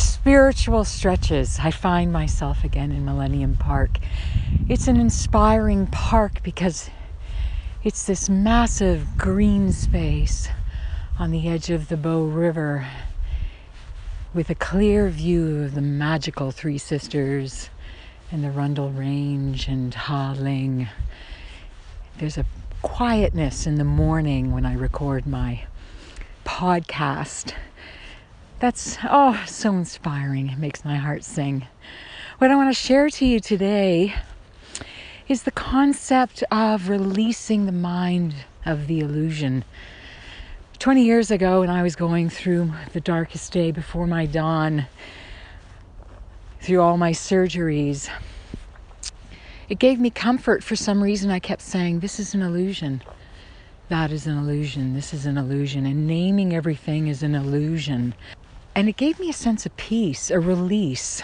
spiritual stretches. I find myself again in Millennium Park. It's an inspiring park because it's this massive green space on the edge of the Bow River with a clear view of the magical Three Sisters and the Rundle Range and Ha Ling. There's a quietness in the morning when I record my podcast. That's oh so inspiring. It makes my heart sing. What I want to share to you today is the concept of releasing the mind of the illusion 20 years ago, when I was going through the darkest day before my dawn, through all my surgeries, it gave me comfort for some reason. I kept saying, This is an illusion. That is an illusion. This is an illusion. And naming everything is an illusion. And it gave me a sense of peace, a release,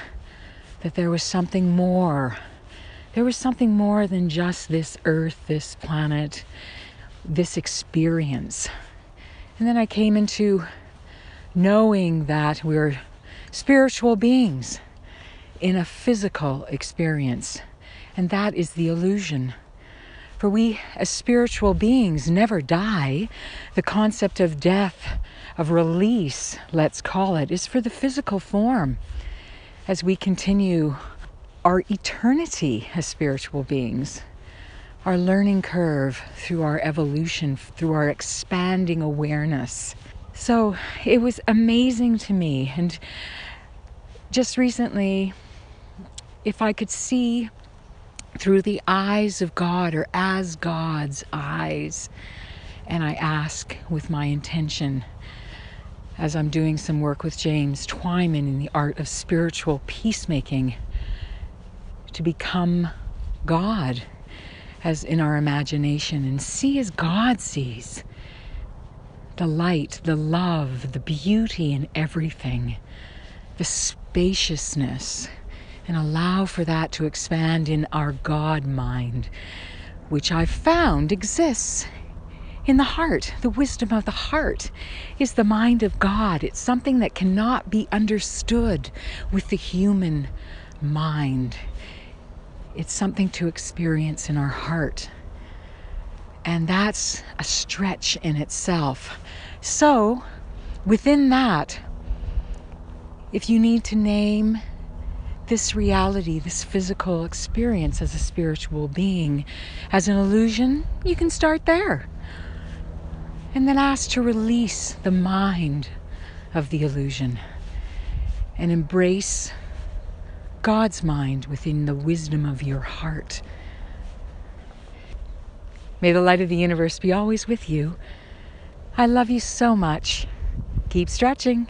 that there was something more. There was something more than just this earth, this planet, this experience. And then I came into knowing that we're spiritual beings in a physical experience. And that is the illusion. For we, as spiritual beings, never die. The concept of death, of release, let's call it, is for the physical form as we continue our eternity as spiritual beings our learning curve, through our evolution, through our expanding awareness. So it was amazing to me. And just recently, if I could see through the eyes of God or as God's eyes, and I ask with my intention, as I'm doing some work with James Twyman in the art of spiritual peacemaking, to become God as in our imagination and see as God sees the light, the love, the beauty in everything, the spaciousness, and allow for that to expand in our God mind, which I've found exists in the heart. The wisdom of the heart is the mind of God. It's something that cannot be understood with the human mind. It's something to experience in our heart. And that's a stretch in itself. So, within that, if you need to name this reality, this physical experience as a spiritual being, as an illusion, you can start there. And then ask to release the mind of the illusion and embrace God's mind within the wisdom of your heart. May the light of the universe be always with you. I love you so much. Keep stretching.